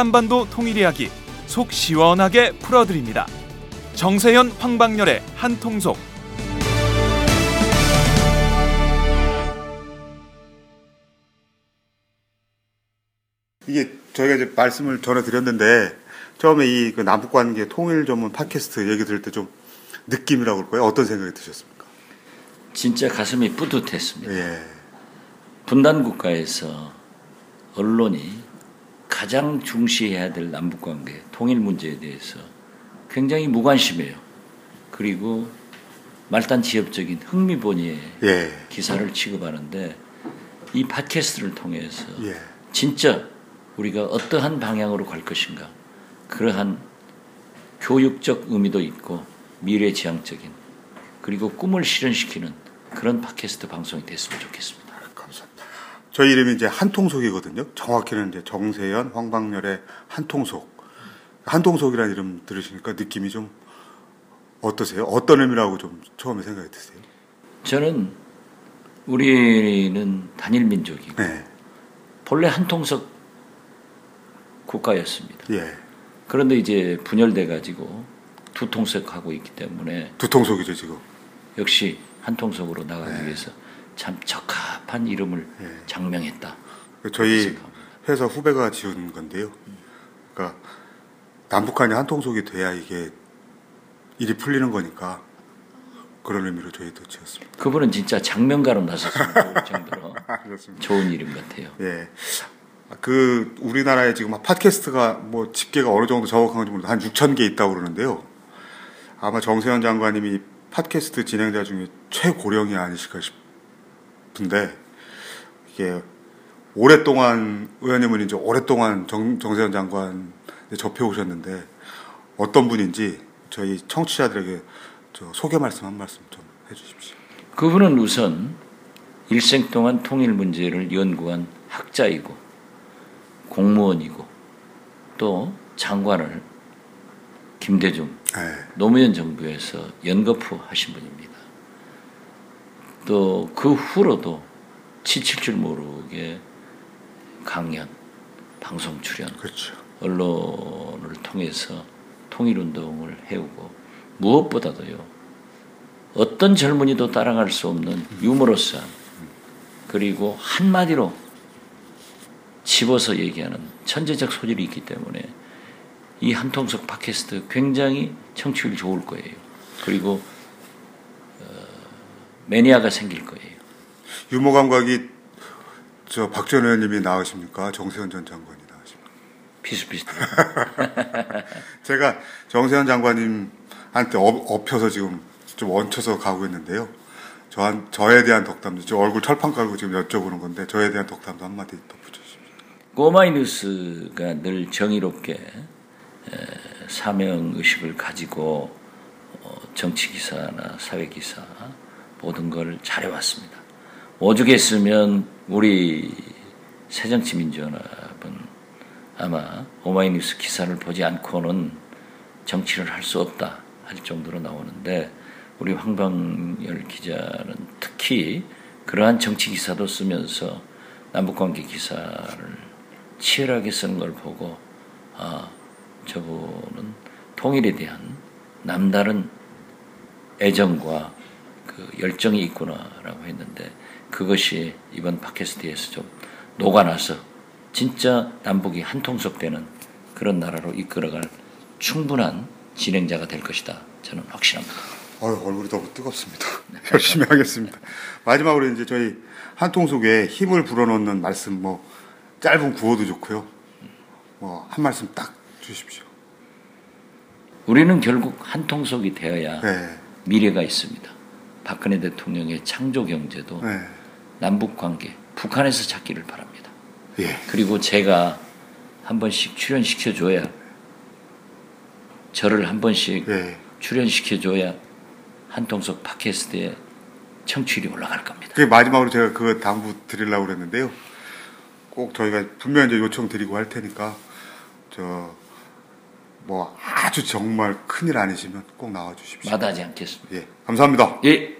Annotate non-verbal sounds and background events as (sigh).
한반도 통일 이야기 속 시원하게 풀어드립니다. 정세현 황방열의 한통속 이게 저희가 이제 말씀을 전해드렸는데 처음에 이 그 남북 관계 통일 전문 팟캐스트 얘기 들을 때 좀 느낌이라고 그럴까요? 어떤 생각이 드셨습니까? 진짜 가슴이 뿌듯했습니다. 예. 분단 국가에서 언론이 가장 중시해야 될 남북 관계, 통일 문제에 대해서 굉장히 무관심해요. 그리고 말단 지엽적인 흥미본위의 예. 기사를 취급하는데 이 팟캐스트를 통해서 예. 진짜 우리가 어떠한 방향으로 갈 것인가 그러한 교육적 의미도 있고 미래지향적인 그리고 꿈을 실현시키는 그런 팟캐스트 방송이 됐으면 좋겠습니다. 저희 이름이 이제 한통속이거든요. 정확히는 이제 정세현, 황방열의 한통속. 한통속이라는 이름 들으시니까 느낌이 좀 어떠세요? 어떤 의미라고 좀 처음에 생각이 드세요? 저는 우리는 단일 민족이고 네. 본래 한통속 국가였습니다. 예. 그런데 이제 분열돼 가지고 두 통속하고 있기 때문에 두 통속이죠, 지금. 역시 한 통속으로 네. 나가기 위해서 참 적합한 이름을 장명했다. 저희 생각합니다. 회사 후배가 지은 건데요. 그러니까 남북한이 한 통속이 돼야 이게 일이 풀리는 거니까 그런 의미로 저희도 지었습니다. 그분은 진짜 장명가로 나섰으면 좋을 정도로 (laughs) 그렇습니다. 좋은 이름 같아요. 예. 그 우리나라에 지금 팟캐스트가 뭐 집계가 어느 정도 정확한지 모르는데 한 6천 개 있다고 그러는데요. 아마 정세현 장관님이 팟캐스트 진행자 중에 최고령이 아니실까 싶 은데 이게 오랫동안 의원님은 이제 오랫동안 정, 정세현 장관 접해 오셨는데 어떤 분인지 저희 청취자들에게 저 소개 말씀 한 말씀 좀 해주십시오. 그분은 우선 일생 동안 통일 문제를 연구한 학자이고 공무원이고 또 장관을 김대중 네. 노무현 정부에서 연거푸 하신 분입니다. 또 그 후로도 지칠 줄 모르게 강연, 방송 출연, 그렇죠. 언론을 통해서 통일운동을 해오고 무엇보다도요 어떤 젊은이도 따라갈 수 없는 유머러스함 그리고 한마디로 집어서 얘기하는 천재적 소질이 있기 때문에 이 한통속 팟캐스트 굉장히 청취율 좋을 거예요. 그리고 어, 매니아가 생길 거예요. 유머 감각이 저 박전 의원님이 나으십니까? 정세현 전 장관이 나으십니까? 비슷비슷해요. (laughs) 제가 정세현 장관님한테 업, 엎혀서 지금 좀 얹혀서 가고 있는데요. 저한 저에 대한 덕담도 저 얼굴 철판 깔고 지금 여쭤보는 건데 저에 대한 덕담도 한마디 덧붙여주십시오. 오마이뉴스가 늘 정의롭게 에, 사명 의식을 가지고 어, 정치 기사나 사회 기사 모든 걸 잘해왔습니다. 오죽했으면 우리 새정치민주연합은 아마 오마이뉴스 기사를 보지 않고는 정치를 할 수 없다 할 정도로 나오는데 우리 황방열 기자는 특히 그러한 정치 기사도 쓰면서 남북관계 기사를 치열하게 쓰는 걸 보고 아 저분은 통일에 대한 남다른 애정과 그 열정이 있구나라고 했는데 그것이 이번 팟캐스트에서 좀 녹아나서 진짜 남북이 한통속 되는 그런 나라로 이끌어갈 충분한 진행자가 될 것이다. 저는 확신합니다. 어휴, 얼굴이 너무 뜨겁습니다. (laughs) 열심히 하겠습니다. 마지막으로 이제 저희 한통속에 힘을 불어넣는 말씀 뭐 짧은 구호도 좋고요. 뭐 한 말씀 딱 주십시오. 우리는 결국 한통속이 되어야 네. 미래가 있습니다. 박근혜 대통령의 창조 경제도 네. 남북 관계 북한에서 찾기를 바랍니다. 예. 그리고 제가 한 번씩 출연시켜 줘야 저를 한 번씩 예. 출연시켜 줘야 한통속 팟캐스트에 청취율이 올라갈 겁니다. 그 마지막으로 제가 그거 당부 드리려고 그랬는데요. 꼭 저희가 분명히 이제 요청 드리고 할 테니까 저 뭐 아주 정말 큰일 아니시면 꼭 나와 주십시오. 마다하지 않겠습니다. 예. 감사합니다. 예.